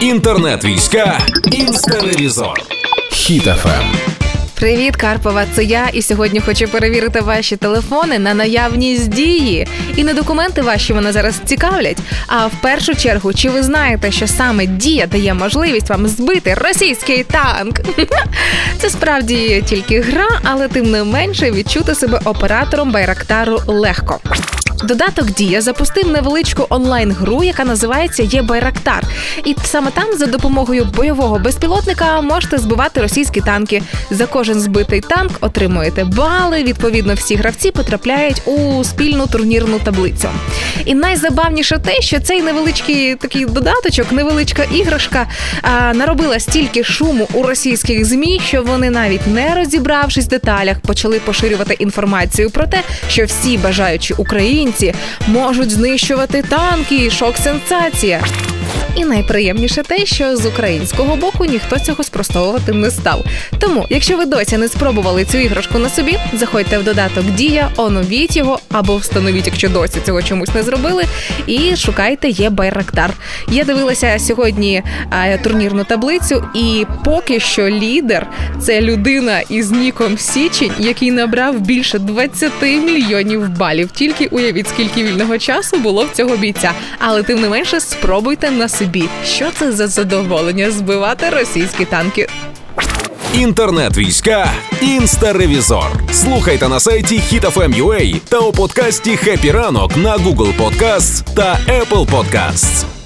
Інтернет-війська Інстаревізор. Хіт-ФМ. Привіт, Карпова, це я, і сьогодні хочу перевірити ваші телефони на наявність дії. І не документи ваші мене зараз цікавлять. А в першу чергу, чи ви знаєте, що саме дія дає можливість вам збити російський танк? Це справді тільки гра, але тим не менше відчути себе оператором Байрактару легко. Додаток Дія запустив невеличку онлайн-гру, яка називається Є Байрактар. І саме там, за допомогою бойового безпілотника, можете збивати російські танки. За кожен збитий танк отримуєте бали. Відповідно, всі гравці потрапляють у спільну турнірну таблицю. І найзабавніше те, що цей невеличкий такий додаточок, невеличка іграшка, а, наробила стільки шуму у російських змі, що вони навіть не розібравшись в деталях, почали поширювати інформацію про те, що всі бажаючі українці можуть знищувати танки. Шок сенсація. І найприємніше те, що з українського боку ніхто цього спростовувати не став. Тому, якщо ви досі не спробували цю іграшку на собі, заходьте в додаток Дія, оновіть його або встановіть, якщо досі цього чомусь не зробили, і шукайте є Байрактар. Я дивилася сьогодні а, турнірну таблицю, і поки що лідер це людина із ніком Січень, який набрав більше 20 мільйонів балів. Тільки уявіть, скільки вільного часу було в цього бійця. Але тим не менше спробуйте на собі, що це за задоволення збивати російські танки. Інтернет-війська інстаревізор. Слухайте на сайті HitFM.ua та у подкасті «Хеппі ранок» на Google Podcasts та Apple Podcasts.